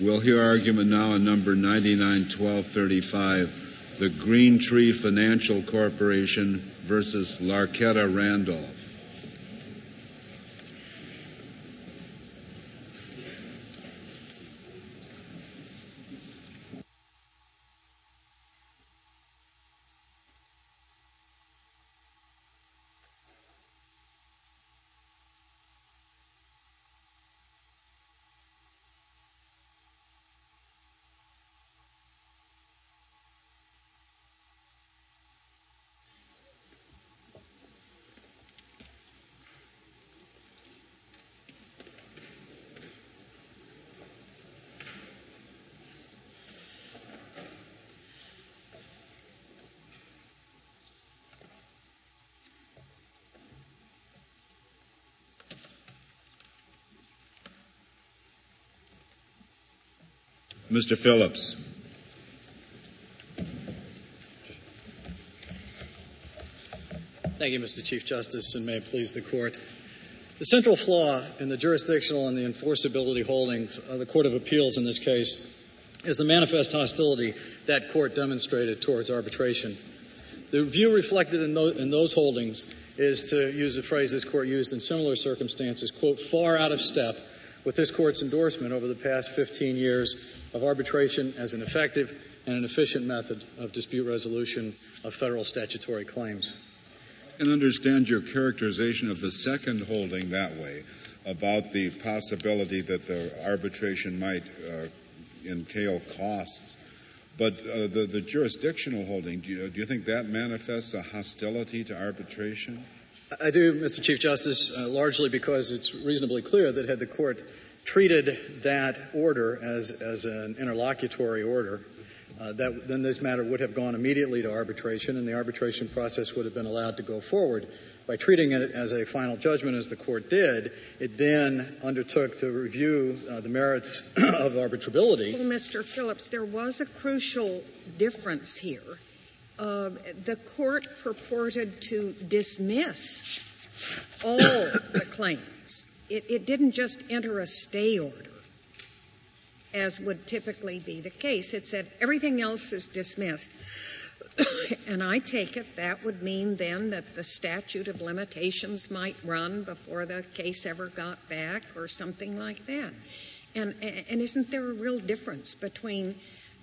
We'll hear argument now on number 991235, the Green Tree Financial Corporation versus Larketta Randolph. Mr. Phillips. Thank you, Mr. Chief Justice, and may it please the Court. The central flaw in the jurisdictional and the enforceability holdings of the Court of Appeals in this case is the manifest hostility that court demonstrated towards arbitration. The view reflected in those, in those holdings is to use a phrase this court used in similar circumstances, quote, far out of step with this court's endorsement over the past 15 years of arbitration as an effective and an efficient method of dispute resolution of federal statutory claims. I can understand your characterization of the second holding that way about the possibility that the arbitration might uh, entail costs. But uh, the, the, jurisdictional holding, do you, do you, think that manifests a hostility to arbitration? I do, Mr. Chief Justice, uh, largely because it's reasonably clear that had the court treated that order as, as an interlocutory order, uh, that then this matter would have gone immediately to arbitration and the arbitration process would have been allowed to go forward. By treating it as a final judgment, as the court did, it then undertook to review uh, the merits of arbitrability. Well, Mr. Phillips, there was a crucial difference here. Uh, the court purported to dismiss all the claims. It, it didn't just enter a stay order, as would typically be the case. It said everything else is dismissed. and I take it that would mean then that the statute of limitations might run before the case ever got back or something like that. And, and isn't there a real difference between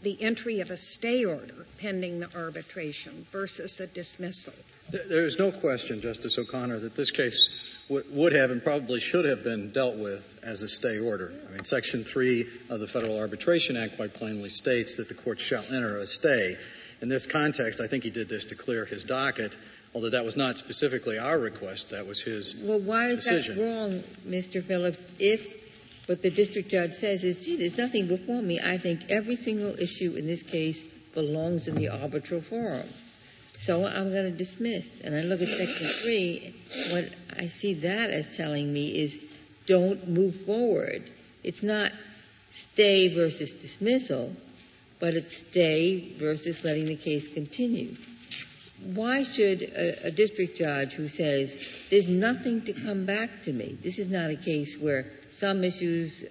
the entry of a stay order pending the arbitration versus a dismissal? There is no question, Justice O'Connor, that this case would have and probably should have been dealt with as a stay order. I mean, Section 3 of the Federal Arbitration Act quite plainly states that the court shall enter a stay. In this context, I think he did this to clear his docket, although that was not specifically our request, that was his Well, why is decision. that wrong, Mr. Phillips? If what the district judge says is, gee, there's nothing before me, I think every single issue in this case belongs in the arbitral forum. So I'm going to dismiss. And I look at Section 3, what I see that as telling me is don't move forward. It's not stay versus dismissal, but it's stay versus letting the case continue. Why should a, district judge who says, there's nothing to come back to me, this is not a case where some issues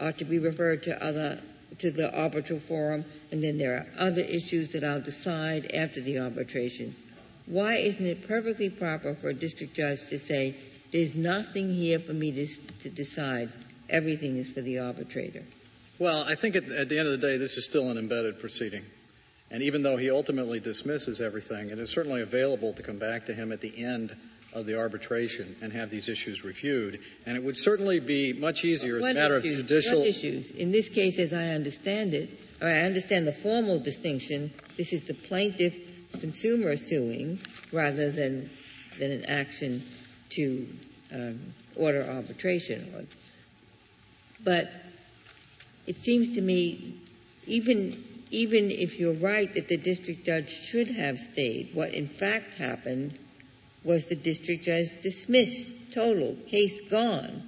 are to be referred to other to the arbitral forum, and then there are other issues that I'll decide after the arbitration. Why isn't it perfectly proper for a district judge to say, there's nothing here for me to, decide, everything is for the arbitrator? Well, I think at the end of the day, this is still an embedded proceeding. And even though he ultimately dismisses everything, it is certainly available to come back to him at the end of the arbitration and have these issues reviewed. And it would certainly be much easier as a matter issues? of judicial. What issues? In this case, as I understand it, or I understand the formal distinction, this is the plaintiff consumer suing rather than, than an action to um, order arbitration. But it seems to me, even even if you're right that the district judge should have stayed, what in fact happened was the district judge dismissed, total, case gone.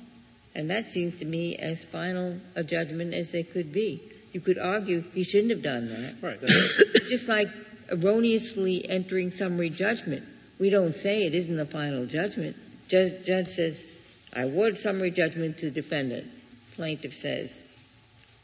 And that seems to me as final a judgment as there could be. You could argue he shouldn't have done that. Right. Just like erroneously entering summary judgment. We don't say it isn't a final judgment. Judge, judge says, I award summary judgment to defendant. Plaintiff says,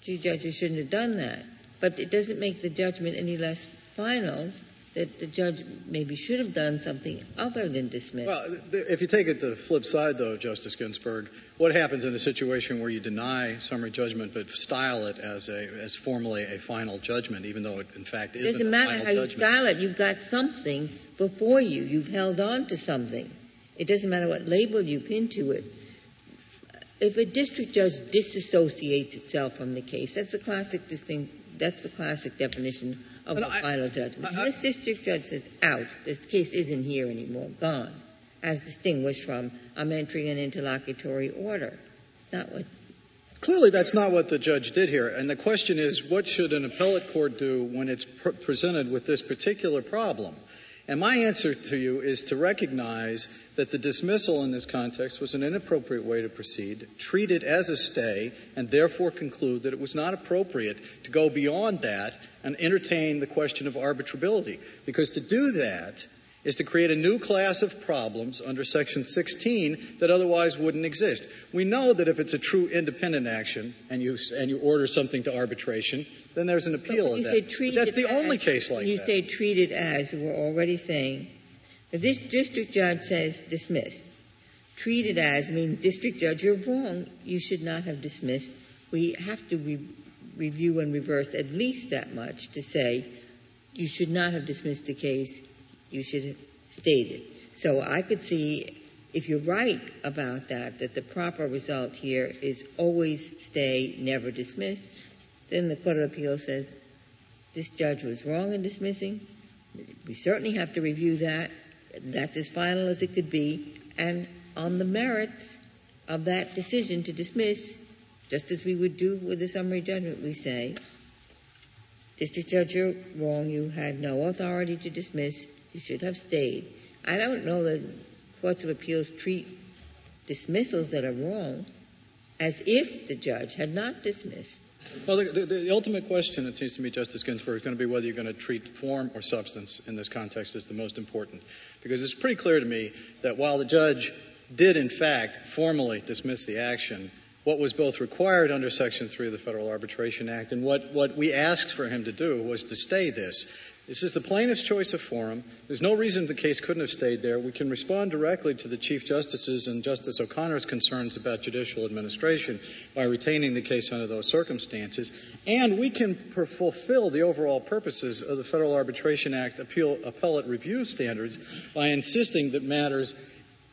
two judges shouldn't have done that. But it doesn't make the judgment any less final that the judge maybe should have done something other than dismiss. Well, if you take it to the flip side, though, Justice Ginsburg, what happens in a situation where you deny summary judgment but style it as a as formally a final judgment, even though it in fact It isn't doesn't matter how you style it, you've got something before you. You've held on to something. It doesn't matter what label you pin to it. If a district judge disassociates itself from the case, that's the classic distinct, that's the classic definition of But a I- final judgment. I- I- this district judge says, out, this case isn't here anymore, gone, as distinguished from I'm entering an interlocutory order. It's not what Clearly, that's not what the judge did here. And the question is, what should an appellate court do when it's pr- presented with this particular problem? And my answer to you is to recognize that the dismissal in this context was an inappropriate way to proceed, treat it as a stay, and therefore conclude that it was not appropriate to go beyond that and entertain the question of arbitrability. Because to do that is to create a new class of problems under Section 16 that otherwise wouldn't exist. We know that if it's a true independent action and you, and you order something to arbitration, then there's an appeal of that. But that's the only as- case like you that. say treated as, we're already saying, if this district judge says dismiss, treated as means district judge, you're wrong. You should not have dismissed. We have to re- review and reverse at least that much to say you should not have dismissed the case. You should have stayed it. So I could see, if you're right about that, that the proper result here is always stay, never dismiss. Then the Court of Appeal says, this judge was wrong in dismissing. We certainly have to review that. That's as final as it could be. And on the merits of that decision to dismiss, just as we would do with a summary judgment, we say, District Judge, you're wrong. You had no authority to dismiss. You should have stayed. I don't know that courts of appeals treat dismissals that are wrong as if the judge had not dismissed. Well, the, the, the ultimate question, it seems to me, Justice Ginsburg, is going to be whether you're going to treat form or substance in this context as the most important. Because it's pretty clear to me that while the judge did, in fact, formally dismiss the action, what was both required under Section 3 of the Federal Arbitration Act and what, what we asked for him to do was to stay this. This is the plainest choice of forum. There's no reason the case couldn't have stayed there. We can respond directly to the Chief Justice's and Justice O'Connor's concerns about judicial administration by retaining the case under those circumstances. And we can per- fulfill the overall purposes of the Federal Arbitration Act appeal, appellate review standards by insisting that matters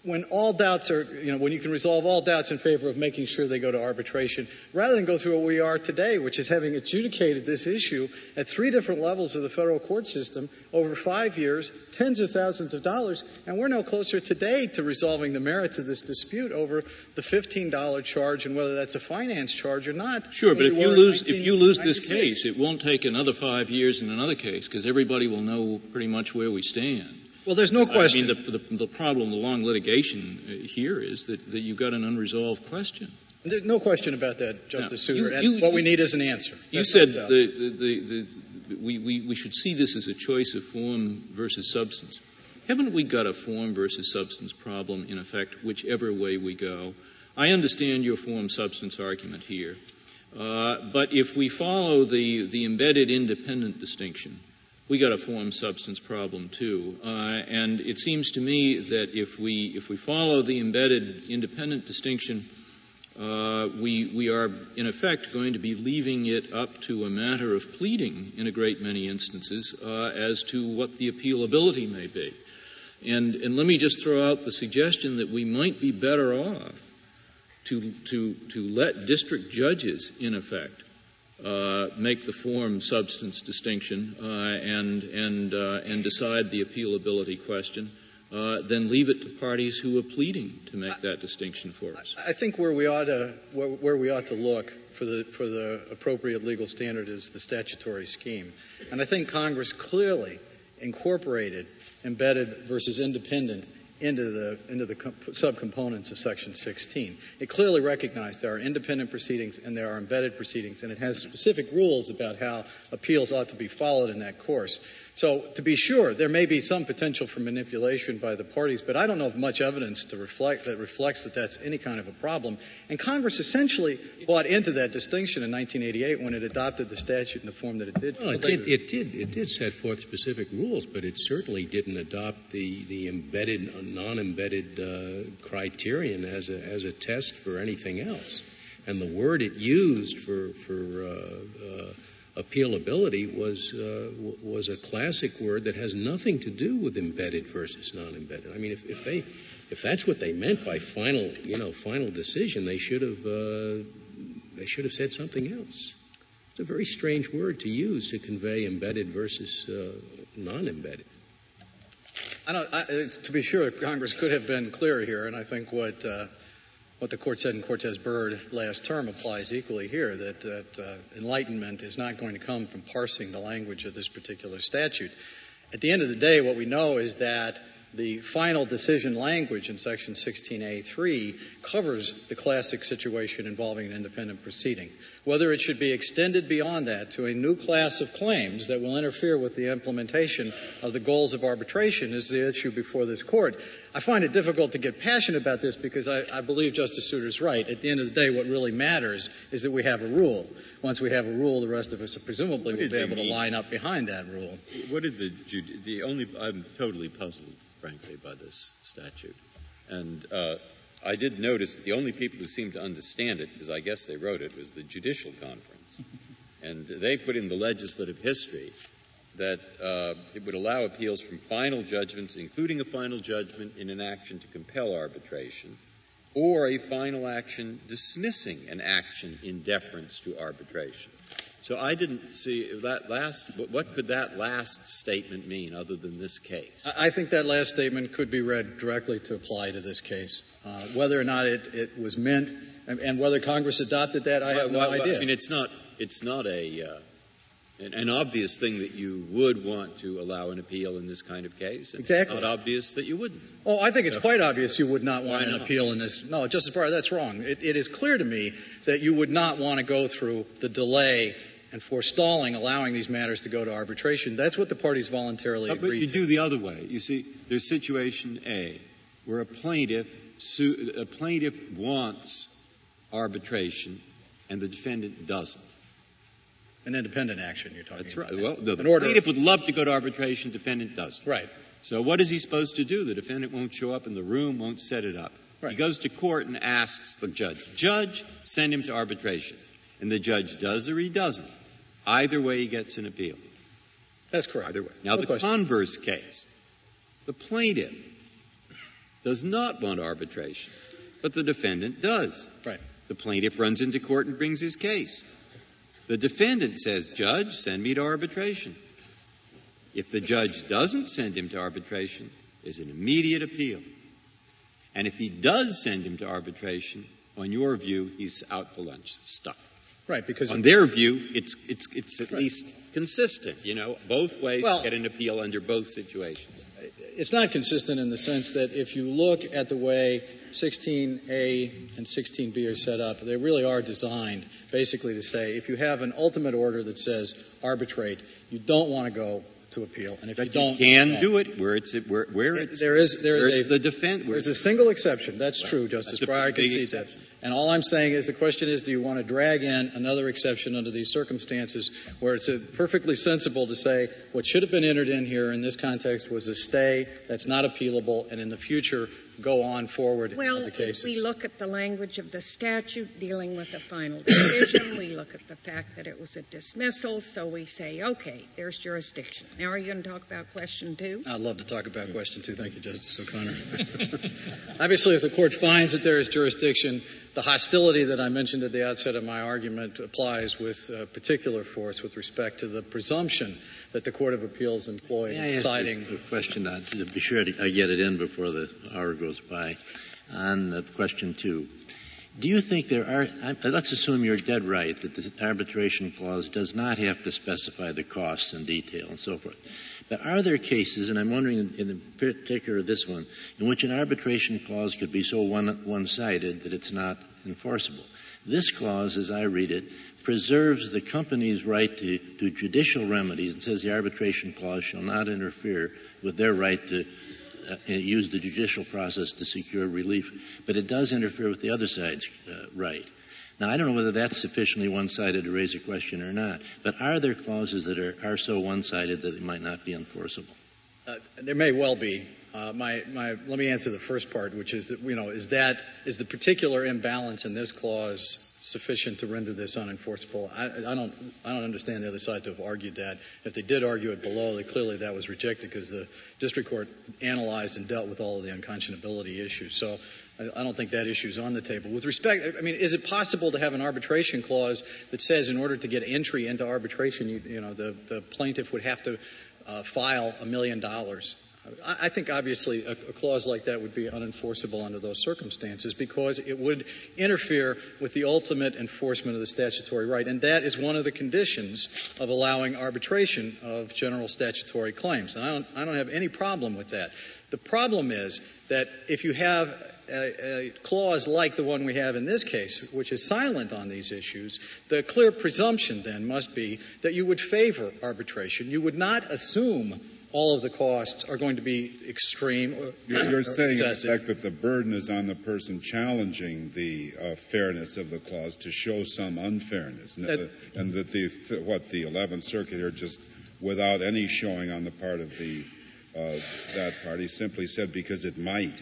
when all doubts are, you know, when you can resolve all doubts in favor of making sure they go to arbitration, rather than go through what we are today, which is having adjudicated this issue at three different levels of the federal court system over five years, tens of thousands of dollars, and we're no closer today to resolving the merits of this dispute over the $15 charge and whether that's a finance charge or not. Sure, but if you lose if you lose this case, it won't take another five years in another case because everybody will know pretty much where we stand. Well, there's no question. I mean, the, the, the problem, the long litigation uh, here is that, that you've got an unresolved question. There's no question about that, Justice you- Souter. and you- what we need is an answer. You said the, the, the, the, we, we, we should see this as a choice of form versus substance. Haven't we got a form versus substance problem, in effect, whichever way we go? I understand your form substance argument here. Uh, but if we follow the, the embedded independent distinction, we got a form substance problem too. Uh, and it seems to me that if we, if we follow the embedded independent distinction, uh, we, we are in effect going to be leaving it up to a matter of pleading in a great many instances uh, as to what the appealability may be. And, and let me just throw out the suggestion that we might be better off to, to, to let district judges, in effect, uh, make the form substance distinction uh, and, and, uh, and decide the appealability question, uh, than leave it to parties who are pleading to make that distinction for us. I think where we ought to where, where we ought to look for the for the appropriate legal standard is the statutory scheme, and I think Congress clearly incorporated embedded versus independent into the into the subcomponents of Section 16. It clearly recognized there are independent proceedings and there are embedded proceedings, and it has specific rules about how appeals ought to be followed in that course. So, to be sure, there may be some potential for manipulation by the parties, but I don't know of much evidence to reflect that reflects that that's any kind of a problem. And Congress essentially bought into that distinction in 1988 when it adopted the statute in the form that it did. Well, it did, it did, it did set forth specific rules, but it certainly didn't adopt the, the embedded, non-embedded uh, criterion as a, as a test for anything else. And the word it used for, for uh, uh, appealability was uh, was a classic word that has nothing to do with embedded versus non-embedded. I mean, if, they if that's what they meant by final you know final decision, they should have uh, they should have said something else. It's a very strange word to use to convey embedded versus uh, non-embedded. I don't, to be sure, Congress could have been clearer here, and I think what what the court said in Cortez Byrd last term applies equally here that, that uh, enlightenment is not going to come from parsing the language of this particular statute. At the end of the day, what we know is that the final decision language in section 16A3 covers the classic situation involving an independent proceeding. Whether it should be extended beyond that to a new class of claims that will interfere with the implementation of the goals of arbitration is the issue before this court. I find it difficult to get passionate about this because I, I believe Justice Souter's right. At the end of the day, what really matters is that we have a rule. Once we have a rule, the rest of us presumably will be able to line up behind that rule. What did the the only? I'm totally puzzled frankly, by this statute. And uh, I did notice that the only people who seemed to understand it, because I guess they wrote it, was the Judicial Conference. and they put in the legislative history that uh, it would allow appeals from final judgments, including a final judgment in an action to compel arbitration, or a final action dismissing an action in deference to arbitration. So I didn't see that last. What could that last statement mean, other than this case? I think that last statement could be read directly to apply to this case. Uh, whether or not it, it was meant, and, and, whether Congress adopted that, I have well, no idea. I mean, it's not. It's not a. Uh, an, an, obvious thing that you would want to allow an appeal in this kind of case. exactly. It's not obvious that you wouldn't. Oh, I think it's quite obvious you would not want an appeal in this. No, Justice Breyer, that's wrong. It, it is clear to me that you would not want to go through the delay and forestalling allowing these matters to go to arbitration. That's what the parties voluntarily agreed But you to. do the other way. You see, there's situation A, where a plaintiff a plaintiff wants arbitration and the defendant doesn't. An independent action you're talking That's about. right. Well, the, An order. plaintiff would love to go to arbitration, defendant doesn't. Right. So what is he supposed to do? The defendant won't show up in the room, won't set it up. Right. He goes to court and asks the judge, Judge, send him to arbitration. And the judge does or he doesn't. Either way, he gets an appeal. That's correct. Either way. Now, no the question. converse case, the plaintiff does not want arbitration, but the defendant does. Right. The plaintiff runs into court and brings his case. The defendant says, Judge, send me to arbitration. If the judge doesn't send him to arbitration, there's an immediate appeal. And if he does send him to arbitration, on your view, he's out for lunch, stuck. Right, because on their view, it's it's it's at right. least consistent. You know, both ways well, get an appeal under both situations. It's not consistent in the sense that if you look at the way 16A and 16B are set up, they really are designed basically to say if you have an ultimate order that says arbitrate, you don't want to go to appeal, and if but you don't, you can do it where it's where, where it's there is there is a the defense. There's a single exception. That's right. true, Justice That's Breyer concedes that. And all I'm saying is the question is, do you want to drag in another exception under these circumstances where it's perfectly sensible to say what should have been entered in here in this context was a stay that's not appealable, and in the future go on forward well, the cases. we look at the language of the statute dealing with a final decision. we look at the fact that it was a dismissal, so we say, okay, there's jurisdiction. Now, are you going to talk about question two? I'd love to talk about question two. Thank you, Justice O'Connor. Obviously, if the court finds that there is jurisdiction, the hostility that I mentioned at the outset of my argument applies with uh, particular force with respect to the presumption that the Court of Appeals employs in deciding. A question uh, to be sure to, I get it in before the hour goes by. On uh, question two, Do you think there are, let's assume you're dead right that the arbitration clause does not have to specify the costs in detail and so forth. But are there cases, and I'm wondering in particular this one, in which an arbitration clause could be so one, one-sided that it's not enforceable? This clause, as I read it, preserves the company's right to, to judicial remedies. and says the arbitration clause shall not interfere with their right to uh, use the judicial process to secure relief, but it does interfere with the other side's uh, right. Now, I don't know whether that's sufficiently one-sided to raise a question or not, but are there clauses that are, are so one-sided that it might not be enforceable? Uh, there may well be. Uh, my, my, let me answer the first part, which is that, you know, is that, is the particular imbalance in this clause sufficient to render this unenforceable? I, I don't, I don't understand the other side to have argued that. If they did argue it below, they clearly that was rejected because the district court analyzed and dealt with all of the unconscionability issues. So I, don't think that issue is on the table. With respect, I mean, is it possible to have an arbitration clause that says in order to get entry into arbitration, you, you know, the, the plaintiff would have to uh, file a million dollars I think obviously a, a, clause like that would be unenforceable under those circumstances because it would interfere with the ultimate enforcement of the statutory right. And that is one of the conditions of allowing arbitration of general statutory claims. And I don't, I don't have any problem with that. The problem is that if you have a, a, clause like the one we have in this case, which is silent on these issues, the clear presumption then must be that you would favor arbitration. You would not assume all of the costs are going to be extreme. Or, you're, you're saying, in fact, that the burden is on the person challenging the uh, fairness of the clause to show some unfairness, and, and that the what the Eleventh Circuit here just without any showing on the part of the uh, that party simply said because it might.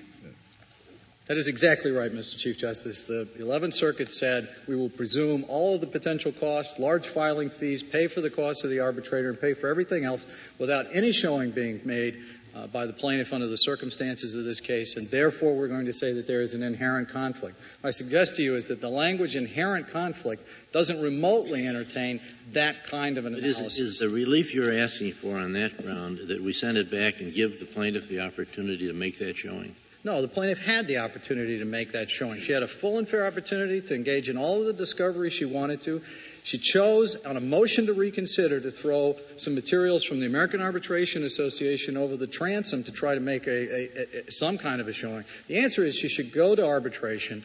That is exactly right, Mr. Chief Justice. The 11th Circuit said we will presume all of the potential costs, large filing fees, pay for the costs of the arbitrator, and pay for everything else without any showing being made uh, by the plaintiff under the circumstances of this case, and therefore we're going to say that there is an inherent conflict. My suggest to you is that the language inherent conflict doesn't remotely entertain that kind of an analysis. Is, is the relief you're asking for on that ground that we send it back and give the plaintiff the opportunity to make that showing? No, the plaintiff had the opportunity to make that showing. She had a full and fair opportunity to engage in all of the discovery she wanted to. She chose, on a motion to reconsider, to throw some materials from the American Arbitration Association over the transom to try to make a, a, a, some kind of a showing. The answer is she should go to arbitration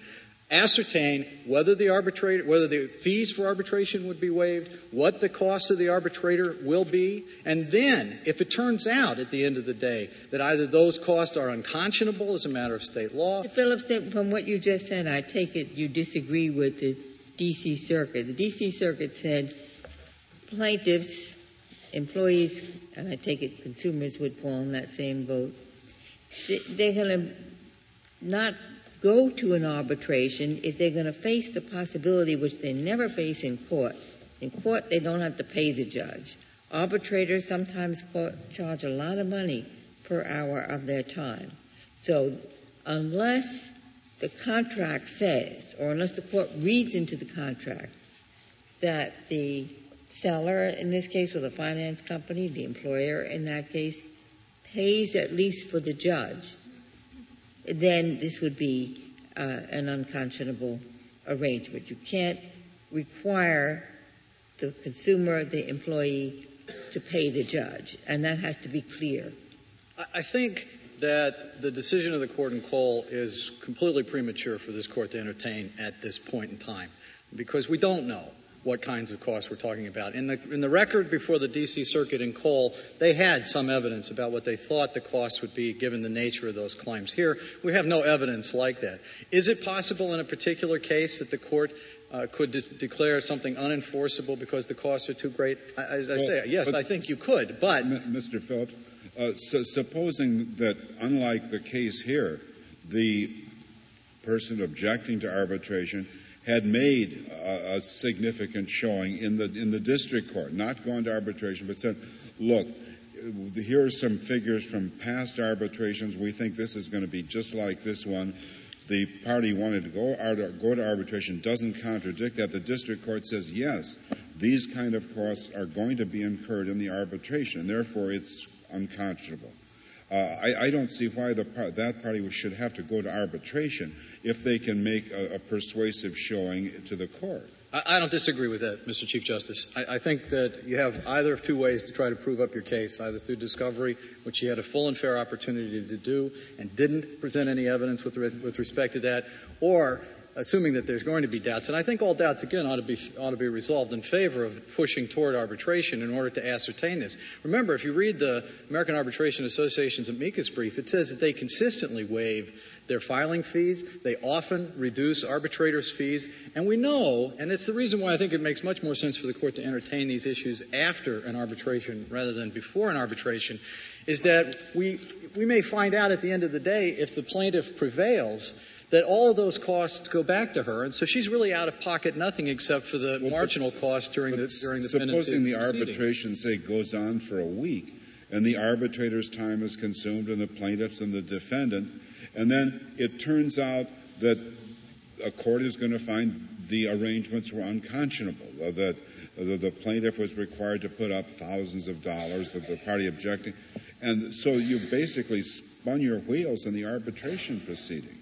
ascertain whether the arbitrator, whether the fees for arbitration would be waived, what the cost of the arbitrator will be, and then, if it turns out at the end of the day that either those costs are unconscionable as a matter of state law. Mr. Phillips, from what you just said, I take it you disagree with the D.C. Circuit. The D.C. Circuit said plaintiffs, employees, and I take it consumers would fall in that same boat. They're going to not go to an arbitration if they're going to face the possibility which they never face in court. In court, they don't have to pay the judge. Arbitrators sometimes charge a lot of money per hour of their time. So unless the contract says, or unless the court reads into the contract, that the seller, in this case, or the finance company, the employer in that case, pays at least for the judge, then this would be uh, an unconscionable arrangement. You can't require the consumer, the employee, to pay the judge, and that has to be clear. I think that the decision of the court in Cole is completely premature for this court to entertain at this point in time because we don't know what kinds of costs we're talking about. In the, in the record before the D.C. Circuit in Cole, they had some evidence about what they thought the costs would be given the nature of those claims. Here, we have no evidence like that. Is it possible in a particular case that the court uh, could de- declare something unenforceable because the costs are too great? I, I, I say, yes, I think you could, but. M- Mr. Phillips, uh, so supposing that, unlike the case here, the person objecting to arbitration had made a, a, significant showing in the in the district court, not going to arbitration, but said, "Look, here are some figures from past arbitrations. We think this is going to be just like this one." The party wanted to go, go to arbitration doesn't contradict that. The district court says, yes, these kind of costs are going to be incurred in the arbitration, therefore it's unconscionable. Uh, I, don't see why that party should have to go to arbitration if they can make a, persuasive showing to the court. I, don't disagree with that, Mr. Chief Justice. I, think that you have either of two ways to try to prove up your case, either through discovery, which you had a full and fair opportunity to do and didn't present any evidence with respect to that, or assuming that there's going to be doubts. And I think all doubts, again, ought to be, ought to be resolved in favor of pushing toward arbitration in order to ascertain this. Remember, if you read the American Arbitration Association's amicus brief, it says that they consistently waive their filing fees. They often reduce arbitrators' fees. And we know, and it's the reason why I think it makes much more sense for the court to entertain these issues after an arbitration rather than before an arbitration, is that we, we may find out at the end of the day if the plaintiff prevails that all of those costs go back to her, and so she's really out of pocket nothing except for the well, marginal cost during the during the supposing the arbitration say goes on for a week, and the arbitrator's time is consumed, and the plaintiffs and the defendants, and then it turns out that a court is going to find the arrangements were unconscionable, that the, the plaintiff was required to put up thousands of dollars, that the party objecting, and so you basically spun your wheels in the arbitration proceeding.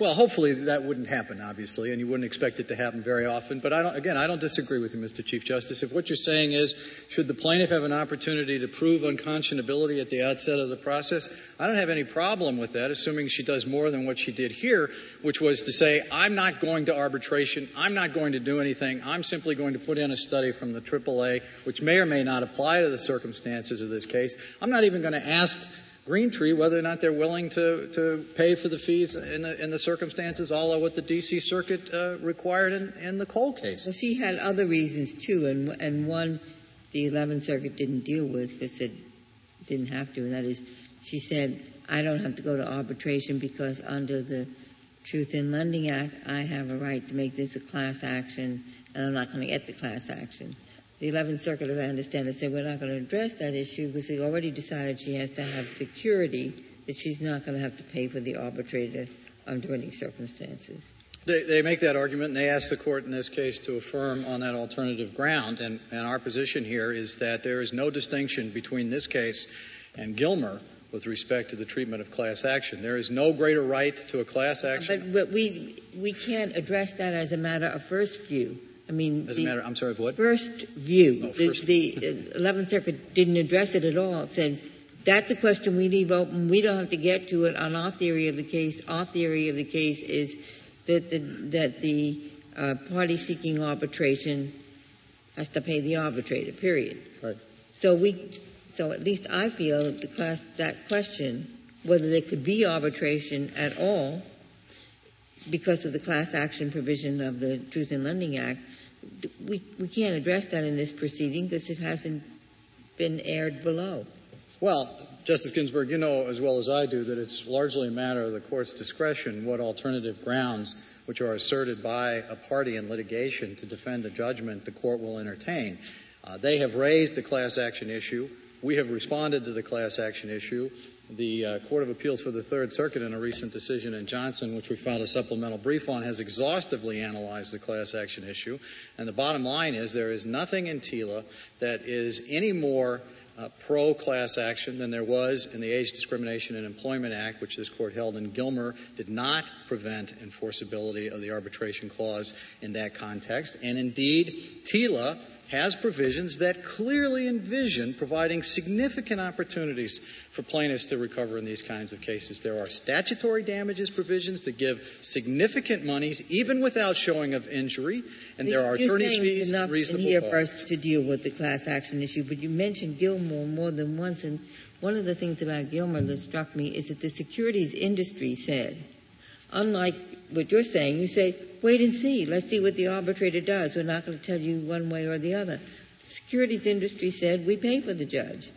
Well, hopefully that wouldn't happen, obviously, and you wouldn't expect it to happen very often. But I don't, again, I don't disagree with you, Mr. Chief Justice. If what you're saying is, should the plaintiff have an opportunity to prove unconscionability at the outset of the process, I don't have any problem with that, assuming she does more than what she did here, which was to say, I'm not going to arbitration, I'm not going to do anything, I'm simply going to put in a study from the AAA, which may or may not apply to the circumstances of this case. I'm not even going to ask Green Tree whether or not they're willing to, to pay for the fees in the, in the circumstances, all of what the D.C. Circuit uh, required in, in the Cole case. Well, she had other reasons too, and, and one the 11th Circuit didn't deal with because it didn't have to, and that is she said, I don't have to go to arbitration because under the Truth in Lending Act, I have a right to make this a class action, and I'm not going to get the class action the 11th Circuit, as I understand it, said we're not going to address that issue because we already decided she has to have security that she's not going to have to pay for the arbitrator under any circumstances. They, they, make that argument, and they ask the court in this case to affirm on that alternative ground. And, and our position here is that there is no distinction between this case and Gilmer with respect to the treatment of class action. There is no greater right to a class action. But, but we we can't address that as a matter of first view. I mean, as a matter, I'm sorry, what? First view. Oh, first the, the 11th Circuit didn't address it at all. It said that's a question we leave open. We don't have to get to it on our theory of the case. Our theory of the case is that the, that the uh, party seeking arbitration has to pay the arbitrator. Period. Right. So we, so at least I feel that the class that question whether there could be arbitration at all because of the class action provision of the Truth in Lending Act we, can't address that in this proceeding because it hasn't been aired below. Well, Justice Ginsburg, you know as well as I do that it's largely a matter of the court's discretion what alternative grounds which are asserted by a party in litigation to defend a judgment the court will entertain. Uh, they have raised the class action issue. We have responded to the class action issue. The uh, Court of Appeals for the Third Circuit, in a recent decision in Johnson, which we filed a supplemental brief on, has exhaustively analyzed the class action issue. And the bottom line is there is nothing in TILA that is any more uh, pro class action than there was in the Age Discrimination in Employment Act, which this court held in Gilmer, did not prevent enforceability of the arbitration clause in that context. And indeed, TILA has provisions that clearly envision providing significant opportunities for plaintiffs to recover in these kinds of cases. There are statutory damages provisions that give significant monies even without showing of injury, and there are attorneys' fees enough reasonable in here costs. for us to deal with the class action issue, but you mentioned Gilmore more than once, and one of the things about Gilmore that struck me is that the securities industry said, unlike what you're saying, you say, wait and see. Let's see what the arbitrator does. We're not going to tell you one way or the other. The securities industry said, we pay for the judge.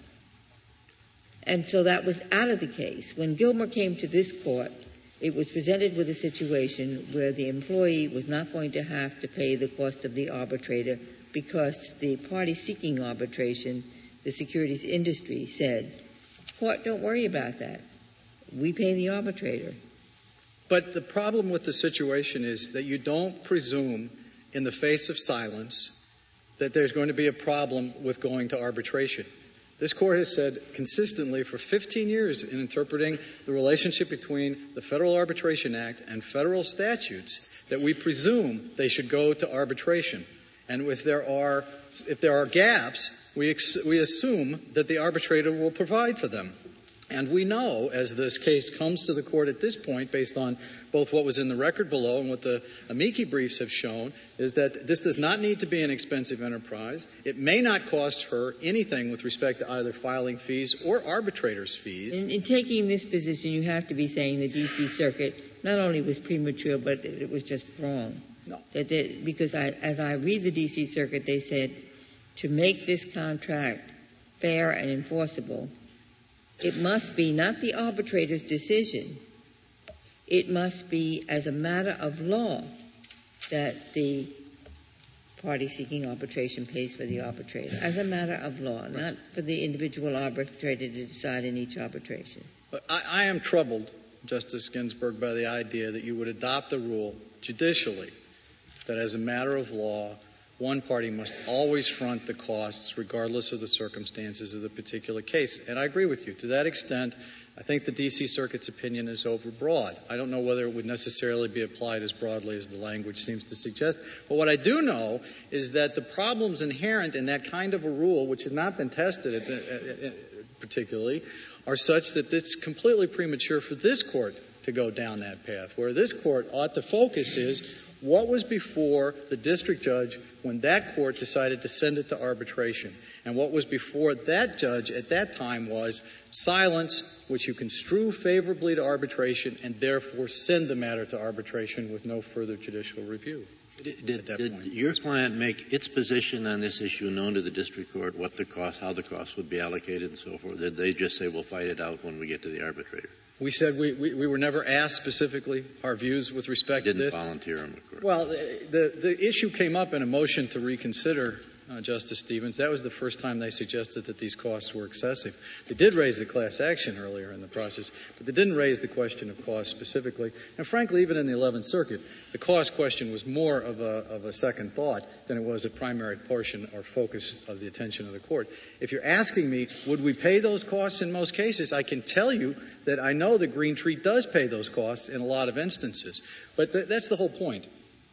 And so that was out of the case. When Gilmer came to this court, it was presented with a situation where the employee was not going to have to pay the cost of the arbitrator because the party seeking arbitration, the securities industry, said, Court, don't worry about that. We pay the arbitrator. But the problem with the situation is that you don't presume, in the face of silence, that there's going to be a problem with going to arbitration. This court has said consistently for 15 years in interpreting the relationship between the Federal Arbitration Act and federal statutes that we presume they should go to arbitration. And if there are, if there are gaps, we, ex- we assume that the arbitrator will provide for them. And we know, as this case comes to the court at this point, based on both what was in the record below and what the amici briefs have shown, is that this does not need to be an expensive enterprise. It may not cost her anything with respect to either filing fees or arbitrators' fees. In, in taking this position, you have to be saying the D.C. Circuit not only was premature, but it was just wrong. No. That they, because I, as I read the D.C. Circuit, they said to make this contract fair and enforceable, it must be not the arbitrator's decision, it must be as a matter of law that the party seeking arbitration pays for the arbitrator, as a matter of law, not for the individual arbitrator to decide in each arbitration. I am troubled, Justice Ginsburg, by the idea that you would adopt a rule judicially that as a matter of law, one party must always front the costs regardless of the circumstances of the particular case. And I agree with you. To that extent, I think the D.C. Circuit's opinion is overbroad. I don't know whether it would necessarily be applied as broadly as the language seems to suggest. But what I do know is that the problems inherent in that kind of a rule, which has not been tested particularly, are such that it's completely premature for this court to go down that path. Where this court ought to focus is what was before the district judge when that court decided to send it to arbitration. And what was before that judge at that time was silence, which you construe favorably to arbitration and therefore send the matter to arbitration with no further judicial review. Did, did your client make its position on this issue known to the district court, what the cost, how the cost would be allocated and so forth? Did they just say, we'll fight it out when we get to the arbitrator? We said we, we, we were never asked specifically our views with respect Didn't to this. volunteer them, of course. Well, the, the issue came up in a motion to reconsider uh, Justice Stevens. That was the first time they suggested that these costs were excessive. They did raise the class action earlier in the process, but they didn't raise the question of cost specifically. And frankly, even in the 11th Circuit, the cost question was more of a, of a second thought than it was a primary portion or focus of the attention of the court. If you're asking me, would we pay those costs in most cases, I can tell you that I know that Green Tree does pay those costs in a lot of instances. But th- that's the whole point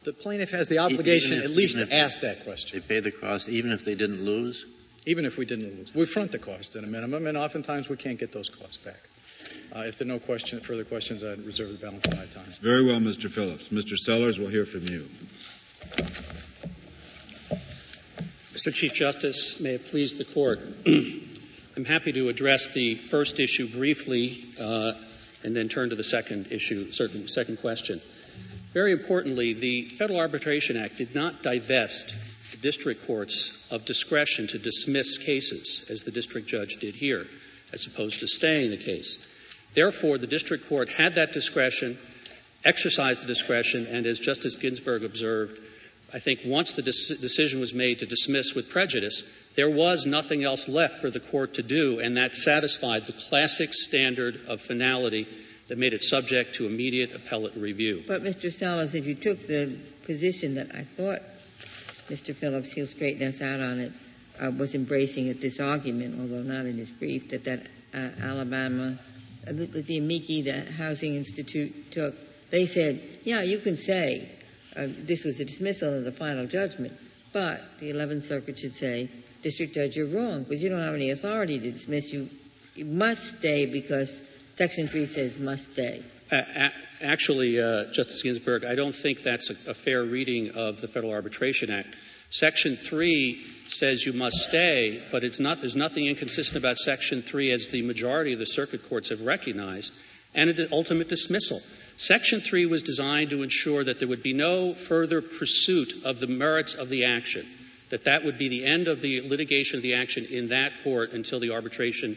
the plaintiff has the obligation if, at least to ask that question. They pay the cost even if they didn't lose? Even if we didn't lose. We front the cost at a minimum, and oftentimes we can't get those costs back. Uh, if there are no question, further questions, I'd reserve the balance of my time. Very well, Mr. Phillips. Mr. Sellers, we'll hear from you. Mr. Chief Justice, may it please the Court. I'm happy to address the first issue briefly uh, and then turn to the second issue, certain, second question. Very importantly, the Federal Arbitration Act did not divest the district courts of discretion to dismiss cases, as the district judge did here, as opposed to staying the case. Therefore, the district court had that discretion, exercised the discretion, and as Justice Ginsburg observed, I think once the decision was made to dismiss with prejudice, there was nothing else left for the court to do, and that satisfied the classic standard of finality that made it subject to immediate appellate review. But, Mr. Sellers, if you took the position that I thought Mr. Phillips, he'll straighten us out on it, uh, was embracing at this argument, although not in his brief, that that uh, Alabama, uh, the, the amici the Housing Institute took, they said, yeah, you can say uh, this was a dismissal of the final judgment, but the 11th Circuit should say, District Judge, you're wrong because you don't have any authority to dismiss. You, you must stay because Section 3 says must stay. Actually, uh, Justice Ginsburg, I don't think that's a, a, fair reading of the Federal Arbitration Act. Section 3 says you must stay, but it's not, there's nothing inconsistent about Section 3 as the majority of the circuit courts have recognized, and an ultimate dismissal. Section 3 was designed to ensure that there would be no further pursuit of the merits of the action, that that would be the end of the litigation of the action in that court until the arbitration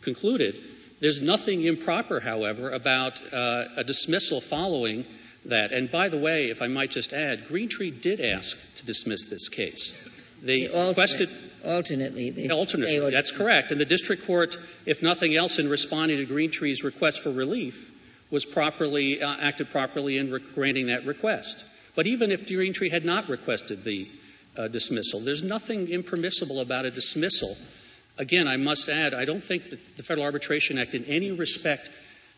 concluded. There's nothing improper, however, about uh, a dismissal following that. And by the way, if I might just add, Green Tree did ask to dismiss this case. They alternate, requested alternately. They, alternately, they that's correct. And the district court, if nothing else, in responding to Green Tree's request for relief, was properly uh, acted properly in re- granting that request. But even if Green Tree had not requested the uh, dismissal, there's nothing impermissible about a dismissal Again, I must add, I don't think that the Federal Arbitration Act in any respect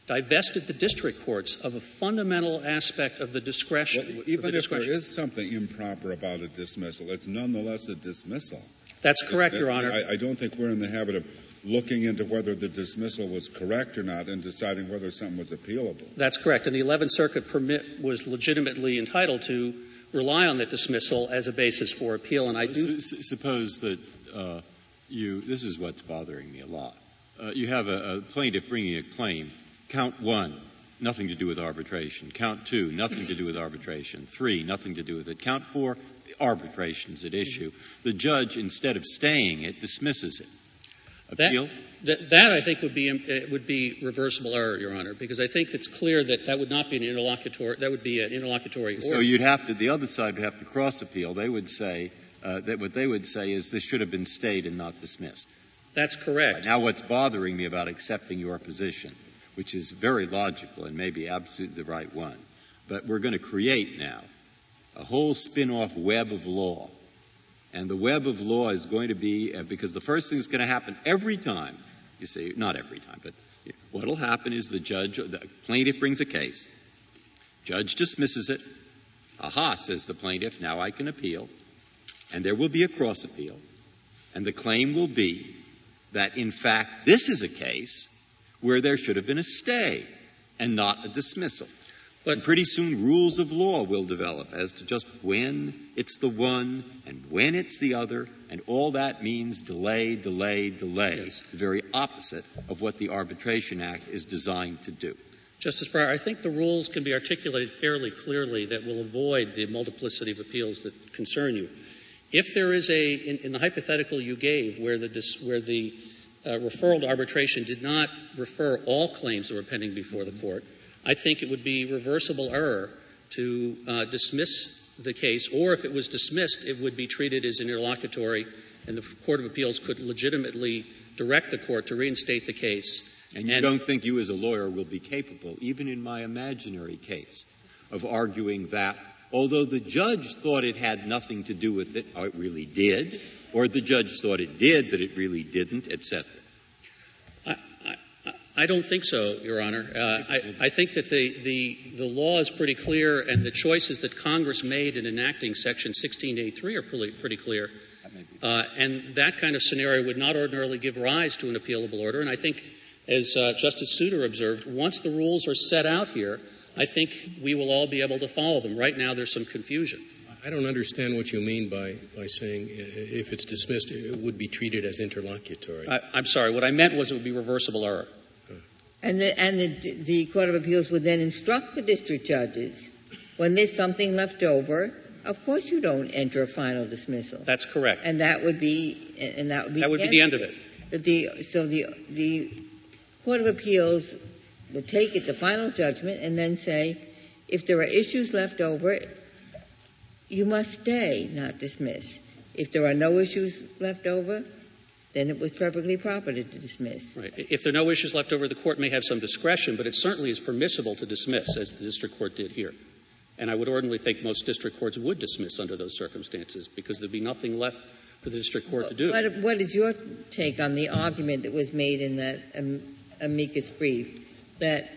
divested the district courts of a fundamental aspect of the discretion. Well, even the if there is something improper about a dismissal, it's nonetheless a dismissal. That's correct, Your Honor. I, I don't think we're in the habit of looking into whether the dismissal was correct or not and deciding whether something was appealable. That's correct. And the 11th Circuit permit was legitimately entitled to rely on that dismissal as a basis for appeal. And I do. S- suppose that uh, you, this is what's bothering me a lot. Uh, you have a, a plaintiff bringing a claim. Count one, nothing to do with arbitration. Count two, nothing to do with arbitration. Three, nothing to do with it. Count four, arbitration's at issue. The judge, instead of staying it, dismisses it. Appeal? That, that I think would be uh, would be reversible error, Your Honor, because I think it's clear that that would not be an interlocutory. That would be an interlocutory. So order. you'd have to, the other side would have to cross appeal. They would say, that what they would say is this should have been stayed and not dismissed. That's correct. Now, what's bothering me about accepting your position, which is very logical and maybe absolutely the right one, but we're going to create now a whole spin off web of law. And the web of law is going to be, uh, because the first thing that's going to happen every time, you say, not every time, but what will happen is the judge, the plaintiff brings a case, judge dismisses it, aha, says the plaintiff, now I can appeal, and there will be a cross appeal, and the claim will be that in fact this is a case where there should have been a stay and not a dismissal. But pretty soon rules of law will develop as to just when it's the one and when it's the other, and all that means delay, delay, delay. Yes. The very opposite of what the Arbitration Act is designed to do. Justice Breyer, I think the rules can be articulated fairly clearly that will avoid the multiplicity of appeals that concern you. If there is a, in, in the hypothetical you gave, where the, dis, where the uh, referral to arbitration did not refer all claims that were pending before the court, I think it would be reversible error to uh, dismiss the case, or if it was dismissed, it would be treated as an interlocutory, and the Court of Appeals could legitimately direct the court to reinstate the case. And you don't think you as a lawyer will be capable, even in my imaginary case, of arguing that although the judge thought it had nothing to do with it, or it really did, or the judge thought it did, but it really didn't, etc. I, I, I don't think so, Your Honor. Uh, I, I think that the, the, the law is pretty clear, and the choices that Congress made in enacting Section 16A3 are pretty, pretty clear. Uh, and that kind of scenario would not ordinarily give rise to an appealable order. And I think, as uh, Justice Souter observed, once the rules are set out here, I think we will all be able to follow them. Right now, there's some confusion. I don't understand what you mean by, by saying if it's dismissed, it would be treated as interlocutory. I, I'm sorry. What I meant was it would be reversible error. And the, and the, the Court of Appeals would then instruct the district judges, when there's something left over, of course you don't enter a final dismissal. That's correct. And that would be, and that would be. That would be the end of it. That the, so the, the Court of Appeals would take its a final judgment and then say, if there are issues left over, you must stay, not dismiss. If there are no issues left over, then it was perfectly proper to dismiss. Right. If there are no issues left over, the court may have some discretion, but it certainly is permissible to dismiss, as the district court did here. And I would ordinarily think most district courts would dismiss under those circumstances because there'd be nothing left for the district court to do. What, what is your take on the argument that was made in that um, amicus brief that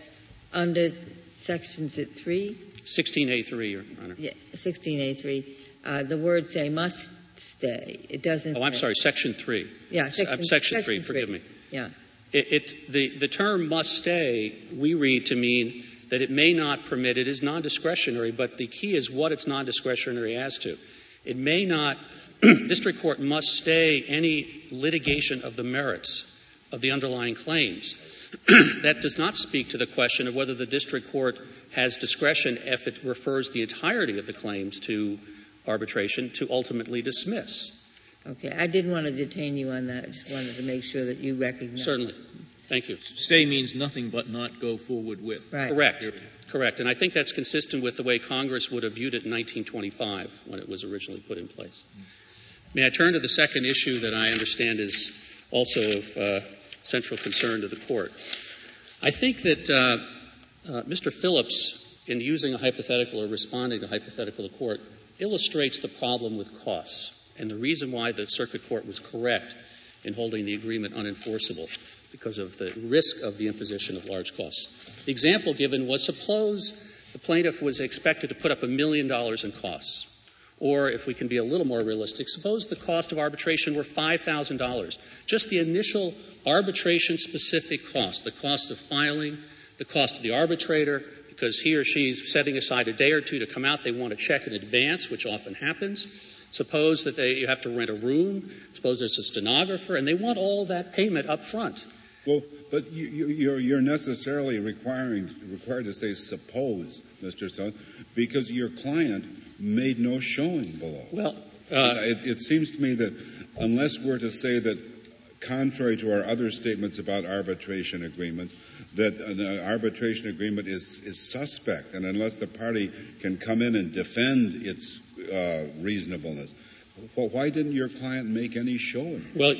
under sections at three, 16A3, Your Honor. yeah, 16A3, uh, the words say must stay. It doesn't. Oh, I'm sorry, Section 3. Yeah, section, Section 3, forgive me. Yeah. It, it, the, the term must stay, we read to mean that it may not permit, it is non-discretionary, but the key is what it's non-discretionary as to. It may not, district court must stay any litigation of the merits of the underlying claims. that does not speak to the question of whether the district court has discretion if it refers the entirety of the claims to arbitration to ultimately dismiss. Okay. I didn't want to detain you on that. I just wanted to make sure that you recognize. Certainly. Thank you. Stay means nothing but not go forward with. Right. Correct. Correct. And I think that's consistent with the way Congress would have viewed it in 1925 when it was originally put in place. May I turn to the second issue that I understand is also of uh, central concern to the court? I think that uh, uh, Mr. Phillips, in using a hypothetical or responding to a hypothetical to the court, illustrates the problem with costs and the reason why the circuit court was correct in holding the agreement unenforceable because of the risk of the imposition of large costs. The example given was suppose the plaintiff was expected to put up a million dollars in costs. Or if we can be a little more realistic, suppose the cost of arbitration were $5,000. Just the initial arbitration specific cost, the cost of filing, the cost of the arbitrator, because he or she's setting aside a day or two to come out, they want to check in advance, which often happens. Suppose that they, you have to rent a room. Suppose there's a stenographer, and they want all that payment up front. Well, but you, are you're necessarily requiring required to say suppose, Mr. Sun, because your client made no showing below. Well, uh, it, it seems to me that unless we're to say that contrary to our other statements about arbitration agreements, that an arbitration agreement is, is suspect, and unless the party can come in and defend its uh, reasonableness, well, why didn't your client make any showing? Well,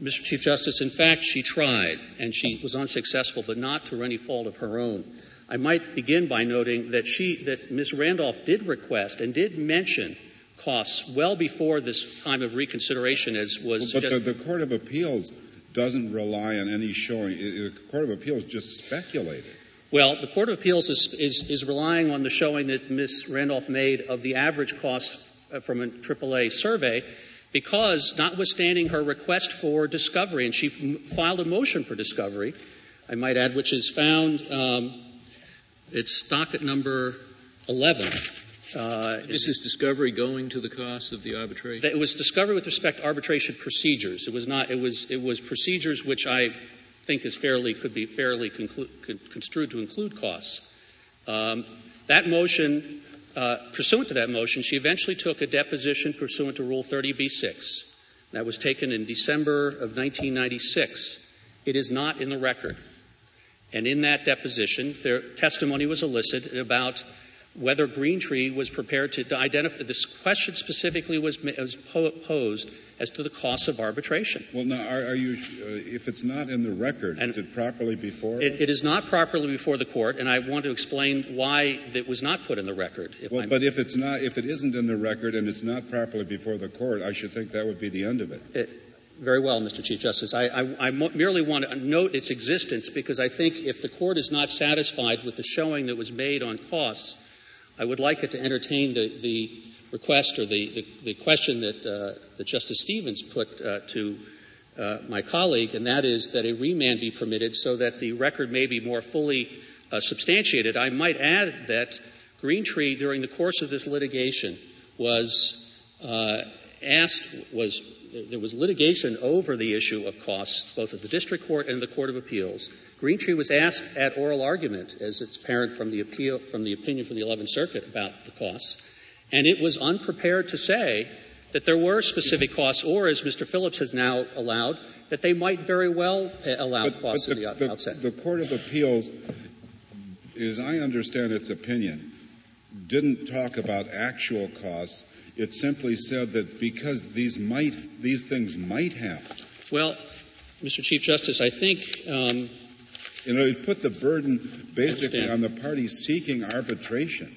Mr. Chief Justice, in fact, she tried, and she was unsuccessful, but not through any fault of her own. I might begin by noting that she, that Ms. Randolph did request and did mention costs well before this time of reconsideration, as was. But the, the, Court of Appeals doesn't rely on any showing. The Court of Appeals just speculated. Well, the Court of Appeals is, is, is relying on the showing that Ms. Randolph made of the average costs from a AAA survey because, notwithstanding her request for discovery, and she filed a motion for discovery, I might add, which is found um, it's docket number 11. Uh, this is discovery going to the cost of the arbitration. It was discovery with respect to arbitration procedures. It was not. It was. It was procedures which I think is fairly could be fairly construed to include costs. Um, that motion, uh, pursuant to that motion, she eventually took a deposition pursuant to Rule 30b-6. That was taken in December of 1996. It is not in the record. And in that deposition, their testimony was elicited about whether Green Tree was prepared to, to identify. This question specifically was, was, posed as to the cost of arbitration. Well, now, are, are you? Uh, if it's not in the record, and is it properly before? It, it is not properly before the court, and I want to explain why it was not put in the record. well, I'm, but if it's not, if it isn't in the record and it's not properly before the court, I should think that would be the end of it. it very well, Mr. Chief Justice. I, I, I, merely want to note its existence because I think if the court is not satisfied with the showing that was made on costs, I would like it to entertain the, the request or the, the, the question that, uh, that, Justice Stevens put uh, to uh, my colleague, and that is that a remand be permitted so that the record may be more fully uh, substantiated. I might add that Green Tree, during the course of this litigation, was uh, asked was there was litigation over the issue of costs, both at the district court and the court of appeals. Green Tree was asked at oral argument, as it's apparent from the appeal from the opinion from the 11th Circuit about the costs, and it was unprepared to say that there were specific costs, or as Mr. Phillips has now allowed, that they might very well allow but, costs but the, at the, the outset. The court of appeals, as I understand its opinion, didn't talk about actual costs it simply said that because these might, these things might happen. Well, Mr. Chief Justice, I think. Um, you know, it put the burden basically on the party seeking arbitration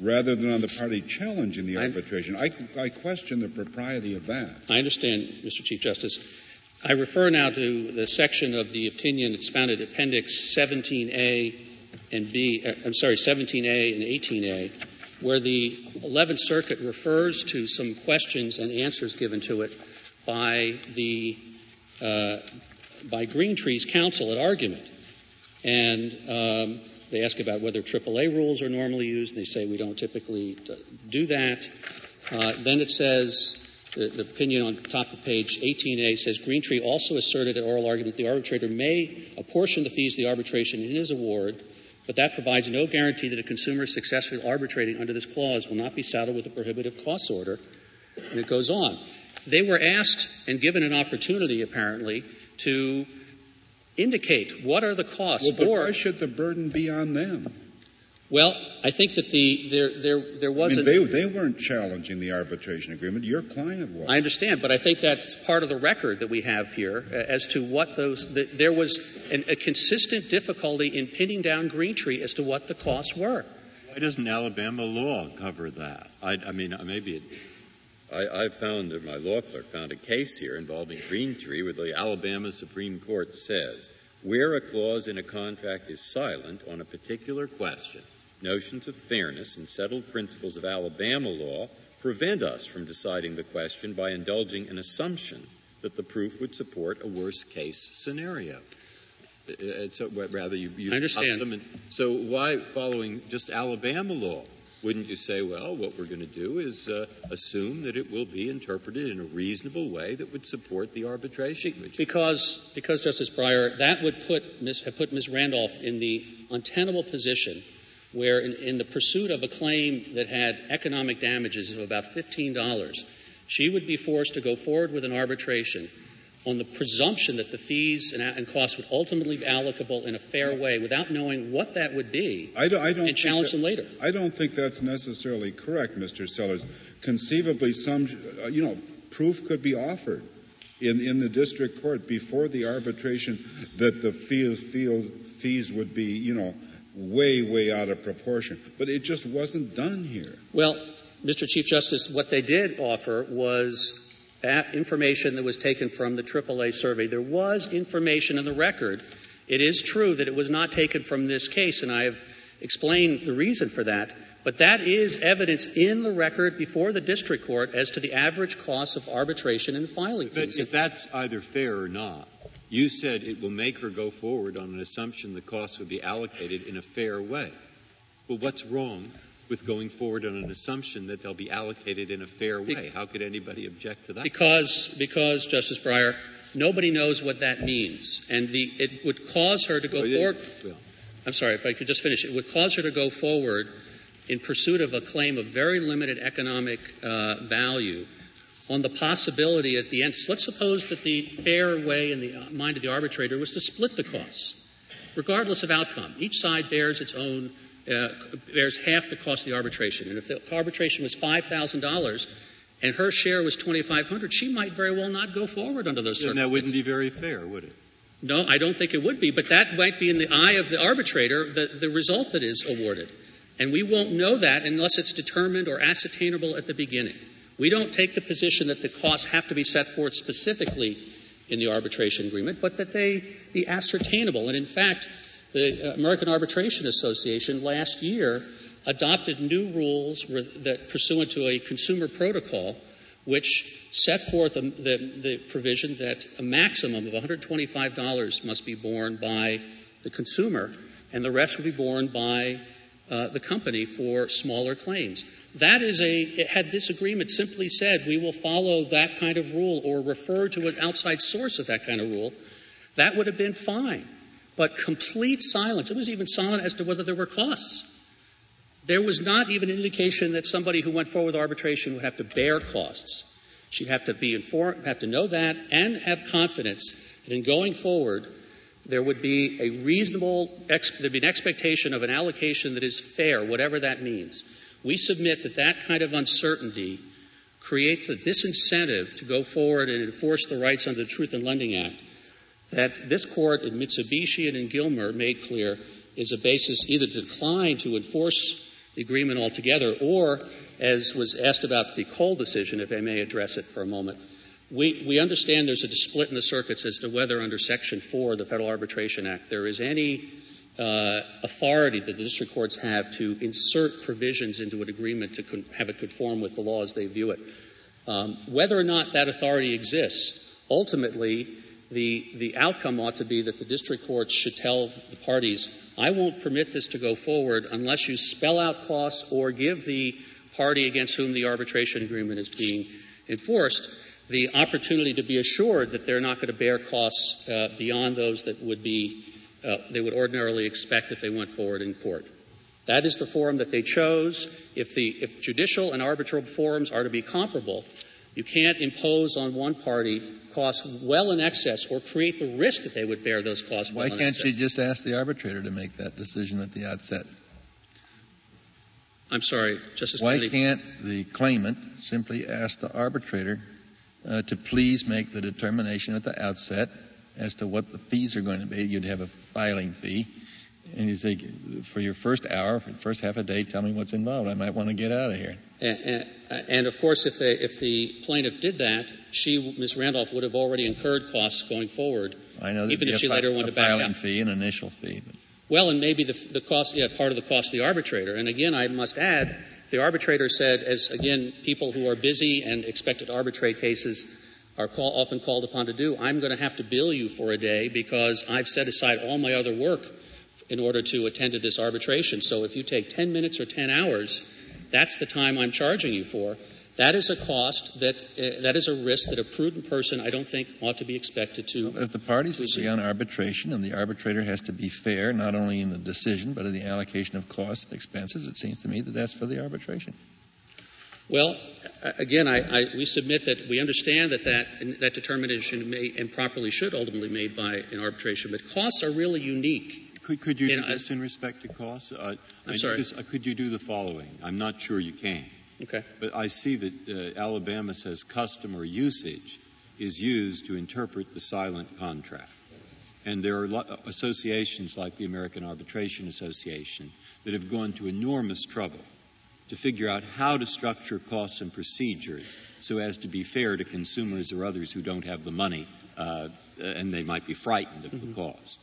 rather than on the party challenging the arbitration. I, I question the propriety of that. I understand, Mr. Chief Justice. I refer now to the section of the opinion that's found in Appendix 17A and B, uh, I'm sorry, 17A and 18A, where the 11th Circuit refers to some questions and answers given to it by the uh, by Green Tree's counsel at argument, and um, they ask about whether AAA rules are normally used, and they say we don't typically do that. Uh, then it says the, the, opinion on top of page 18A says Green Tree also asserted at oral argument that the arbitrator may apportion the fees of the arbitration in his award but that provides no guarantee that a consumer successfully arbitrating under this clause will not be saddled with a prohibitive costs order. And it goes on. They were asked and given an opportunity, apparently, to indicate what are the costs. Well, but or, why should the burden be on them? Well, I think that the there there there was. I mean, they they weren't challenging the arbitration agreement. Your client was. I understand, but I think that's part of the record that we have here uh, as to what those. The, there was an, a consistent difficulty in pinning down Green Tree as to what the costs were. Why doesn't Alabama law cover that? I, I mean, maybe it I, I found, or my law clerk found a case here involving Green Tree where the Alabama Supreme Court says where a clause in a contract is silent on a particular question, notions of fairness and settled principles of Alabama law prevent us from deciding the question by indulging an assumption that the proof would support a worst case scenario. Uh, so rather you, you I understand. And, so why following just Alabama law? Wouldn't you say, well, what we're going to do is uh, assume that it will be interpreted in a reasonable way that would support the arbitration? Because, because Justice Breyer, that would put Ms., have put Ms. Randolph in the untenable position where, in, in the pursuit of a claim that had economic damages of about $15, she would be forced to go forward with an arbitration on the presumption that the fees and, and, costs would ultimately be allocable in a fair way without knowing what that would be I don't, I don't and challenge that, them later. I don't think that's necessarily correct, Mr. Sellers. Conceivably, some, uh, you know, proof could be offered in, in the district court before the arbitration that the field, field fees would be, you know, way, way out of proportion. But it just wasn't done here. Well, Mr. Chief Justice, what they did offer was information that was taken from the AAA survey. There was information in the record. It is true that it was not taken from this case, and I have explained the reason for that. But that is evidence in the record before the district court as to the average cost of arbitration and filing fees. But if that's either fair or not, you said it will make her go forward on an assumption the costs would be allocated in a fair way. Well, what's wrong with going forward on an assumption that they'll be allocated in a fair way. How could anybody object to that? Because, because Justice Breyer, nobody knows what that means, and the, it would cause her to go forward. I'm sorry, if I could just finish. It would cause her to go forward in pursuit of a claim of very limited economic uh, value on the possibility at the end. Let's suppose that the fair way in the mind of the arbitrator was to split the costs, regardless of outcome. Each side bears its own uh, bears half the cost of the arbitration. And if the arbitration was $5,000 and her share was 2500 she might very well not go forward under those circumstances. And that wouldn't be very fair, would it? No, I don't think it would be, but that might be in the eye of the arbitrator, the, the result that is awarded. And we won't know that unless it's determined or ascertainable at the beginning. We don't take the position that the costs have to be set forth specifically in the arbitration agreement, but that they be ascertainable. And in fact, the American Arbitration Association last year adopted new rules that pursuant to a consumer protocol which set forth the, the provision that a maximum of $125 must be borne by the consumer and the rest would be borne by uh, the company for smaller claims. That is a, had this agreement simply said we will follow that kind of rule or refer to an outside source of that kind of rule, that would have been fine but complete silence. It was even silent as to whether there were costs. There was not even an indication that somebody who went forward with arbitration would have to bear costs. She'd have to be informed, have to know that, and have confidence that in going forward, there would be a reasonable, there'd be an expectation of an allocation that is fair, whatever that means. We submit that that kind of uncertainty creates a disincentive to go forward and enforce the rights under the Truth in Lending Act that this court in Mitsubishi and in Gilmer made clear is a basis either to decline to enforce the agreement altogether or, as was asked about the Cole decision, if I may address it for a moment, we, we understand there's a split in the circuits as to whether under Section 4 of the Federal Arbitration Act there is any uh, authority that the district courts have to insert provisions into an agreement to con- have it conform with the law as they view it. Um, whether or not that authority exists, ultimately, the, the outcome ought to be that the district courts should tell the parties, I won't permit this to go forward unless you spell out costs or give the party against whom the arbitration agreement is being enforced the opportunity to be assured that they're not going to bear costs uh, beyond those that would be uh, they would ordinarily expect if they went forward in court. That is the forum that they chose. If the if judicial and arbitral forums are to be comparable, you can't impose on one party costs well in excess or create the risk that they would bear those costs. Why well can't you just ask the arbitrator to make that decision at the outset? I'm sorry, Justice Why Kennedy. can't the claimant simply ask the arbitrator uh, to please make the determination at the outset as to what the fees are going to be? You'd have a filing fee, and you say, for your first hour, for the first half a day, tell me what's involved. I might want to get out of here. And, and, and of course, if, they, if the plaintiff did that, she, Ms. Randolph, would have already incurred costs going forward. I know even if she fi- later wanted a to back filing out. fee, an initial fee. But Well, and maybe the, the cost, yeah, part of the cost of the arbitrator. And again, I must add, the arbitrator said, as again, people who are busy and expected to arbitrate cases are call, often called upon to do, I'm going to have to bill you for a day because I've set aside all my other work in order to attend to this arbitration. So if you take 10 minutes or 10 hours, that's the time I'm charging you for. That is a cost that uh, that is a risk that a prudent person I don't think ought to be expected to. if the parties agree on arbitration and the arbitrator has to be fair, not only in the decision, but in the allocation of costs and expenses, it seems to me that that's for the arbitration. Well, again, I, I, we submit that we understand that that, that determination may and properly should ultimately be made by an arbitration, but costs are really unique. Could, could you You do know, I- this in respect to costs? Uh, I'm I- sorry. this- uh, could you do the following? I'm not sure you can. Okay. But I see that uh, Alabama says customer usage is used to interpret the silent contract. And there are lo- associations like the American Arbitration Association that have gone to enormous trouble to figure out how to structure costs and procedures so as to be fair to consumers or others who don't have the money uh, and they might be frightened of the cost.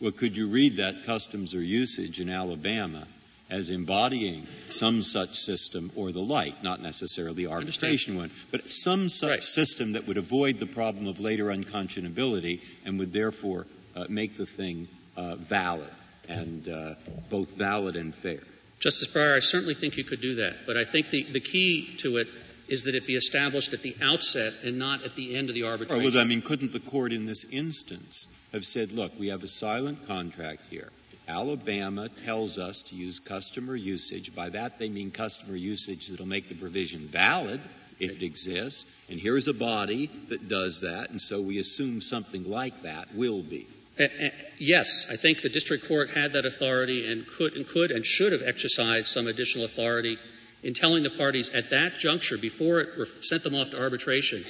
Well, could you read that customs or usage in Alabama as embodying some such system or the like, not necessarily the arbitration one, but some such Right. system that would avoid the problem of later unconscionability and would therefore uh, make the thing uh, valid and uh, both valid and fair. Justice Breyer, I certainly think you could do that, but I think the, the key to it is that it be established at the outset and not at the end of the Or, arbitration. well, I mean, couldn't the court in this instance have said, look, we have a silent contract here. Alabama tells us to use customer usage. By that, they mean customer usage that'll make the provision valid if it exists. And here's a body that does that, and so we assume something like that will be. Uh, uh, yes, I think the district court had that authority and could and could and should have exercised some additional authority in telling the parties at that juncture before it sent them off to arbitration.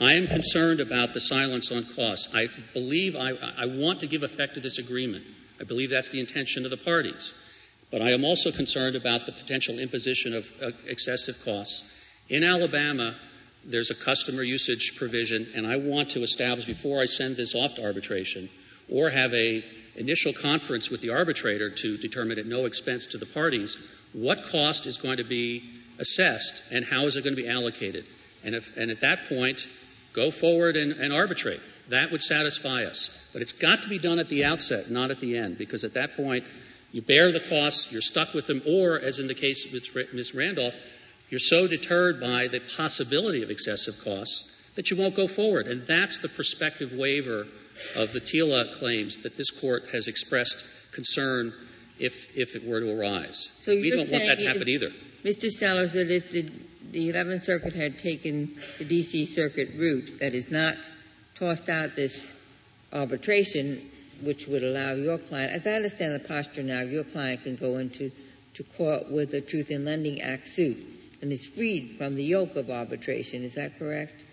I am concerned about the silence on costs. I believe I, I want to give effect to this agreement. I believe that's the intention of the parties. But I am also concerned about the potential imposition of uh, excessive costs. In Alabama, there's a customer usage provision, and I want to establish before I send this off to arbitration or have a initial conference with the arbitrator to determine at no expense to the parties what cost is going to be assessed and how is it going to be allocated. And, if, and at that point, go forward and, and arbitrate. That would satisfy us. But it's got to be done at the outset, not at the end, because at that point, you bear the costs, you're stuck with them, or, as in the case with Ms. Randolph, you're so deterred by the possibility of excessive costs that you won't go forward. And that's the prospective waiver of the TILA claims that this court has expressed concern if, if it were to arise. So we don't want that to happen either. Mr. Sellers, that if the, the 11th Circuit had taken the D.C. Circuit route, that is not tossed out this arbitration, which would allow your client, as I understand the posture now, your client can go into to court with a Truth in Lending Act suit and is freed from the yoke of arbitration. Is that correct?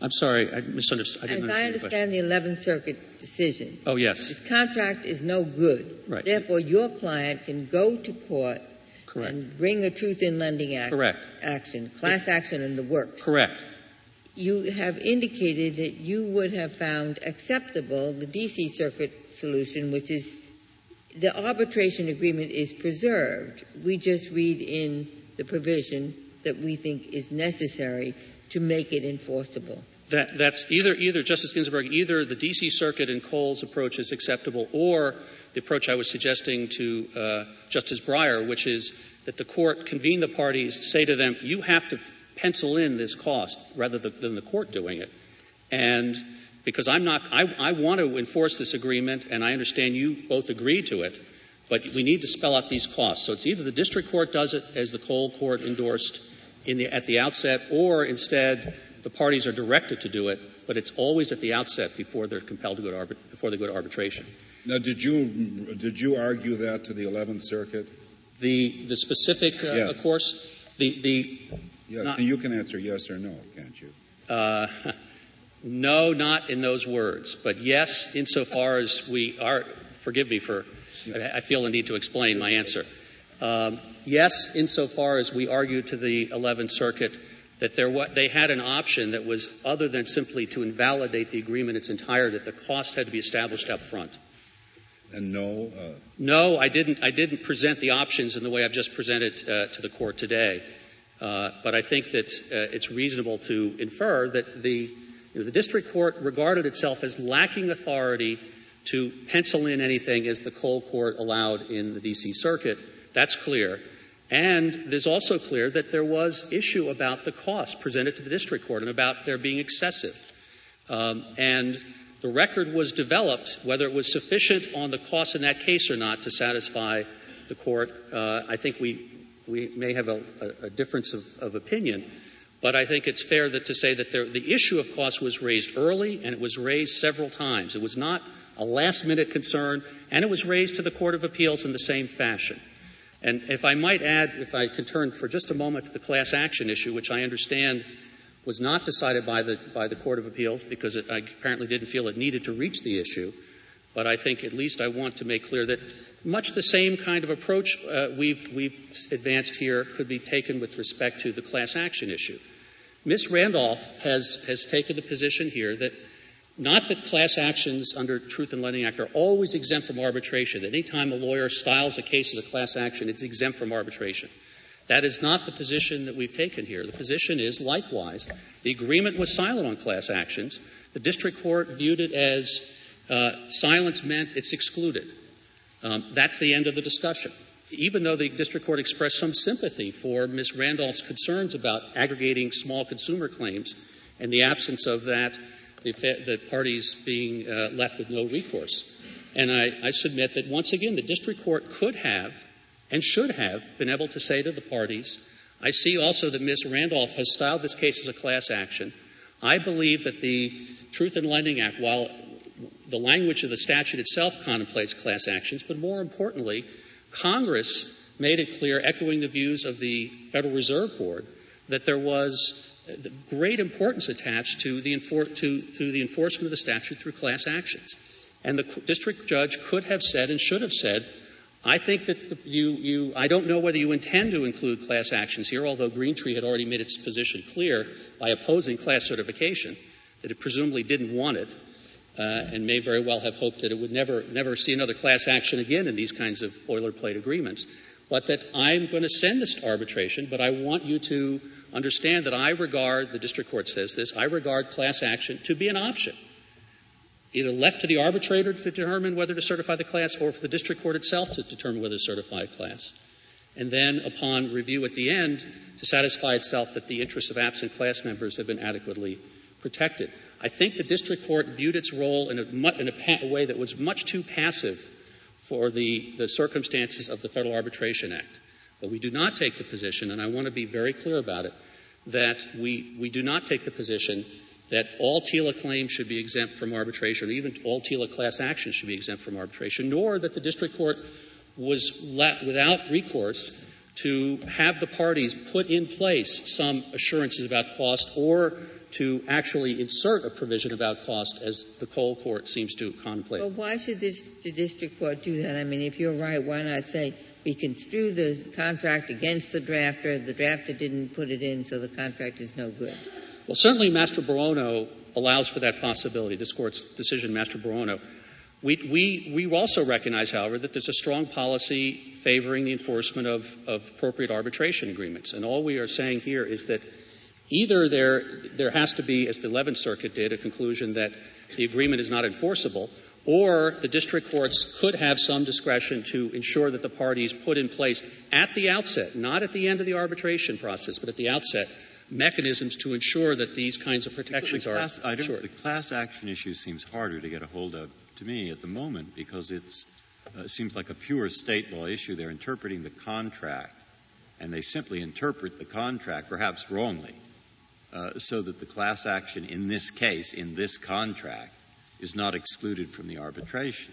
I'm sorry, I misunderstood. I didn't As I understand the understand the 11th Circuit decision, Oh, yes, this contract is no good. Right. Therefore, your client can go to court correct. and bring a Truth in Lending Act Correct. action, class action in the works. Correct. You have indicated that you would have found acceptable the D.C. Circuit solution, which is the arbitration agreement is preserved. We just read in the provision that we think is necessary to make it enforceable. That, that's either, either, Justice Ginsburg, either the D.C. Circuit and Cole's approach is acceptable or the approach I was suggesting to uh, Justice Breyer, which is that the court convene the parties, say to them, you have to pencil in this cost rather than, the court doing it. And because I'm not, I, I want to enforce this agreement and I understand you both agree to it, but we need to spell out these costs. So it's either the district court does it as the Cole court endorsed the, at the outset, or instead the parties are directed to do it, but it's always at the outset before they're compelled to go to arbit- before they go to arbitration. Now, did you did you argue that to the Eleventh Circuit? The the specific, uh, Yes. of course, the the Yes. Not- you can answer yes or no, can't you? uh, no, not in those words, but yes, insofar as we are. Forgive me for I, I feel the need to explain my answer. Um, yes, insofar as we argued to the 11th Circuit that there wa- they had an option that was other than simply to invalidate the agreement in its entirety, that the cost had to be established up front. And no, uh, No, I didn't. I didn't present the options in the way I've just presented uh, to the court today. Uh, but I think that uh, it's reasonable to infer that the you know, the district court regarded itself as lacking authority to pencil in anything as the Cole court allowed in the D.C. Circuit. That's clear. And there's also clear that there was issue about the cost presented to the district court and about their being excessive. Um, and the record was developed, whether it was sufficient on the cost in that case or not to satisfy the court. Uh, I think we, we may have a, a, a difference of, of, opinion, but I think it's fair that, to say that there, the issue of cost was raised early and it was raised several times. It was not a last minute concern, and it was raised to the Court of Appeals in the same fashion. And if I might add, if I could turn for just a moment to the class action issue, which I understand was not decided by the, by the Court of Appeals because it, I apparently didn't feel it needed to reach the issue. But I think at least I want to make clear that much the same kind of approach uh, we've, we've advanced here could be taken with respect to the class action issue. Ms. Randolph has, has taken the position here that not that class actions under Truth in Lending Act are always exempt from arbitration. That any time a lawyer styles a case as a class action, it's exempt from arbitration. That is not the position that we've taken here. The position is, likewise, the agreement was silent on class actions. The district court viewed it as uh, silence meant it's excluded. Um, that's the end of the discussion. Even though the district court expressed some sympathy for Ms. Randolph's concerns about aggregating small consumer claims and the absence of that the, the parties being uh, left with no recourse. And I, I submit that once again, the district court could have and should have been able to say to the parties, I see also that Ms. Randolph has styled this case as a class action. I believe that the Truth in Lending Act, while the language of the statute itself contemplates class actions, but more importantly, Congress made it clear, echoing the views of the Federal Reserve Board, that there was great importance attached to the, enfor- to, to the enforcement of the statute through class actions. And the district judge could have said and should have said, I think that the, you, you, I don't know whether you intend to include class actions here, although Green Tree had already made its position clear by opposing class certification that it presumably didn't want it, uh, and may very well have hoped that it would never, never see another class action again in these kinds of boilerplate agreements. But that I'm going to send this to arbitration, but I want you to understand that I regard, the district court says this, I regard class action to be an option. Either left to the arbitrator to determine whether to certify the class or for the district court itself to determine whether to certify a class. And then, upon review at the end, to satisfy itself that the interests of absent class members have been adequately protected. I think the district court viewed its role in a, in a, way that was much too passive for the, the circumstances of the Federal Arbitration Act. But we do not take the position, and I want to be very clear about it, that we, we do not take the position that all TILA claims should be exempt from arbitration, or even all TILA class actions should be exempt from arbitration, nor that the district court was let, without recourse to have the parties put in place some assurances about cost or to actually insert a provision about cost as the Cole court seems to contemplate. Well, why should this, the district court do that? I mean, if you're right, why not say we construe the contract against the drafter, the drafter didn't put it in, so the contract is no good? Well, certainly Mastrobuono allows for that possibility, this court's decision, Mastrobuono. We, we, we also recognize, however, that there's a strong policy favoring the enforcement of, of appropriate arbitration agreements. And all we are saying here is that either there, there has to be, as the 11th Circuit did, a conclusion that the agreement is not enforceable, or the district courts could have some discretion to ensure that the parties put in place at the outset, not at the end of the arbitration process, but at the outset, mechanisms to ensure that these kinds of protections the class, are ensured. The class action issue seems harder to get a hold of to me at the moment because it uh, seems like a pure state law issue. They're interpreting the contract, and they simply interpret the contract, perhaps wrongly, uh, so that the class action in this case, in this contract, is not excluded from the arbitration.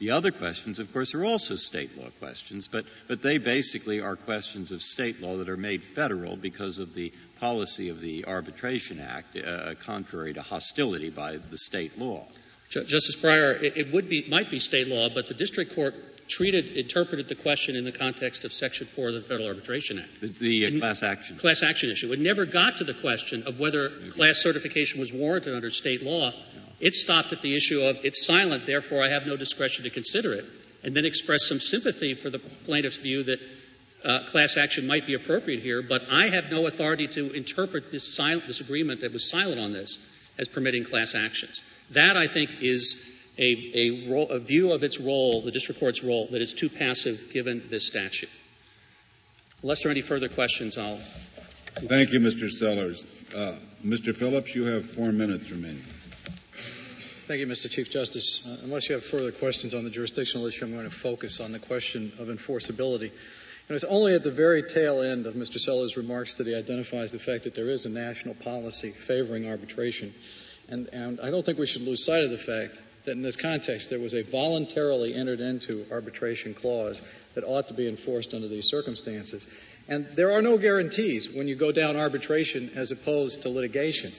The other questions, of course, are also state law questions, but, but they basically are questions of state law that are made federal because of the policy of the Arbitration Act, uh, contrary to hostility by the state law. Justice Breyer, it, it would be might be state law, but the district court treated interpreted the question in the context of Section Four of the Federal Arbitration Act. The, the uh, class action. class action issue. It never got to the question of whether class certification was warranted under state law. It stopped at the issue of it's silent, therefore I have no discretion to consider it, and then expressed some sympathy for the plaintiff's view that uh, class action might be appropriate here, but I have no authority to interpret this, sil- this agreement that was silent on this as permitting class actions. That, I think, is a, a, ro- a view of its role, the district court's role, that is too passive given this statute. Unless there are any further questions, I'll Thank you, Mr. Sellers. Uh, Mr. Phillips, you have four minutes remaining. Thank you, Mr. Chief Justice. Uh, unless you have further questions on the jurisdictional issue, I'm going to focus on the question of enforceability. And it's only at the very tail end of Mr. Sellers' remarks that he identifies the fact that there is a national policy favoring arbitration. And, and I don't think we should lose sight of the fact that in this context there was a voluntarily entered into arbitration clause that ought to be enforced under these circumstances. And there are no guarantees when you go down arbitration as opposed to litigation.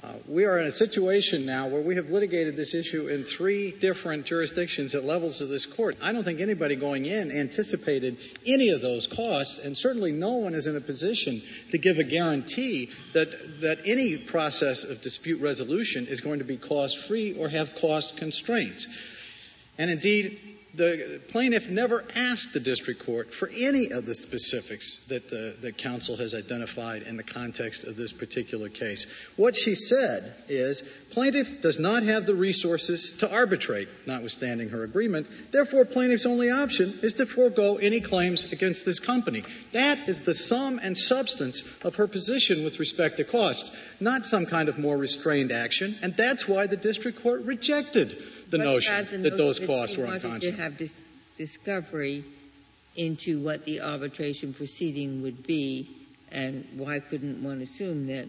Uh, we are in a situation now where we have litigated this issue in three different jurisdictions at levels of this court. I don't think anybody going in anticipated any of those costs, and certainly no one is in a position to give a guarantee that, that any process of dispute resolution is going to be cost free or have cost constraints. And indeed, the plaintiff never asked the district court for any of the specifics that the counsel has identified in the context of this particular case. What she said is plaintiff does not have the resources to arbitrate, notwithstanding her agreement. Therefore, plaintiff's only option is to forego any claims against this company. That is the sum and substance of her position with respect to cost, not some kind of more restrained action. And that's why the district court rejected the notion that those costs were wanted to have this discovery into what the arbitration proceeding would be, and why couldn't one assume that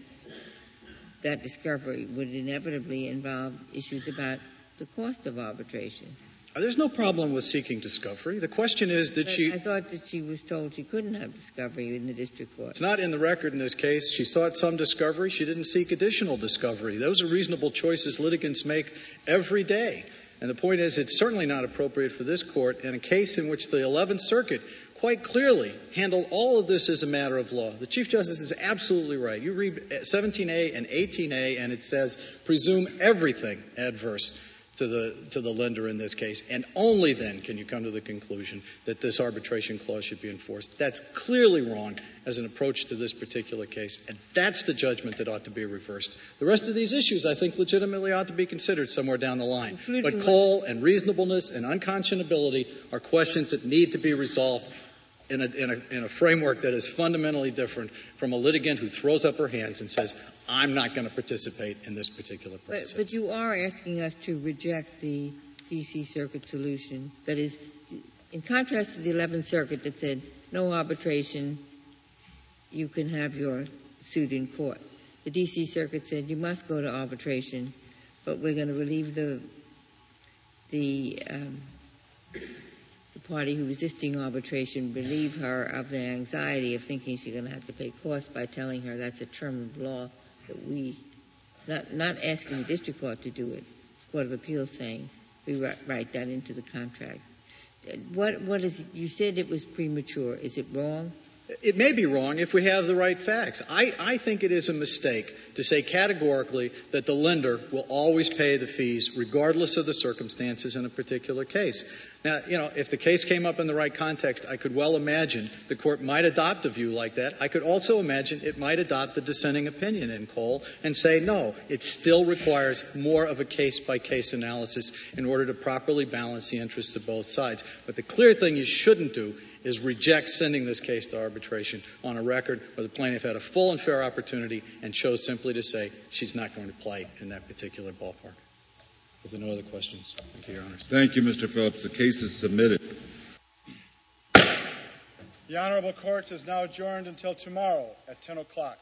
that discovery would inevitably involve issues about the cost of arbitration? There's no problem with seeking discovery. The question is, did But she? I thought that she was told she couldn't have discovery in the district court. It's not in the record in this case. She sought some discovery. She didn't seek additional discovery. Those are reasonable choices litigants make every day. And the point is, it's certainly not appropriate for this court in a case in which the 11th Circuit quite clearly handled all of this as a matter of law. The Chief Justice is absolutely right. You read 17A and 18A, and it says presume everything adverse to the, to the lender in this case, and only then can you come to the conclusion that this arbitration clause should be enforced. That's clearly wrong as an approach to this particular case, and that's the judgment that ought to be reversed. The rest of these issues, I think, legitimately ought to be considered somewhere down the line. But Cole and reasonableness and unconscionability are questions that need to be resolved in a, in, a, in a framework that is fundamentally different from a litigant who throws up her hands and says, I'm not going to participate in this particular process. But, but you are asking us to reject the D.C. Circuit solution. That is, in contrast to the 11th Circuit that said no arbitration, you can have your suit in court. The D.C. Circuit said you must go to arbitration, but we're going to relieve the the, um, the party who is resisting arbitration, relieve her of the anxiety of thinking she's going to have to pay costs by telling her that's a term of law that we not, not asking the district court to do it, Court of Appeals saying we write, that into the contract. What, what is, you said it was premature. Is it wrong? It may be wrong if we have the right facts. I, I think it is a mistake to say categorically that the lender will always pay the fees regardless of the circumstances in a particular case. Now, you know, if the case came up in the right context, I could well imagine the court might adopt a view like that. I could also imagine it might adopt the dissenting opinion in Cole and say, no, it still requires more of a case by case analysis in order to properly balance the interests of both sides. But the clear thing you shouldn't do is reject sending this case to arbitration on a record where the plaintiff had a full and fair opportunity and chose simply to say she's not going to play in that particular ballpark. If there are no other questions, thank you, Your Honors. Thank you, Mr. Phillips. The case is submitted. The Honorable Court is now adjourned until tomorrow at 10 o'clock.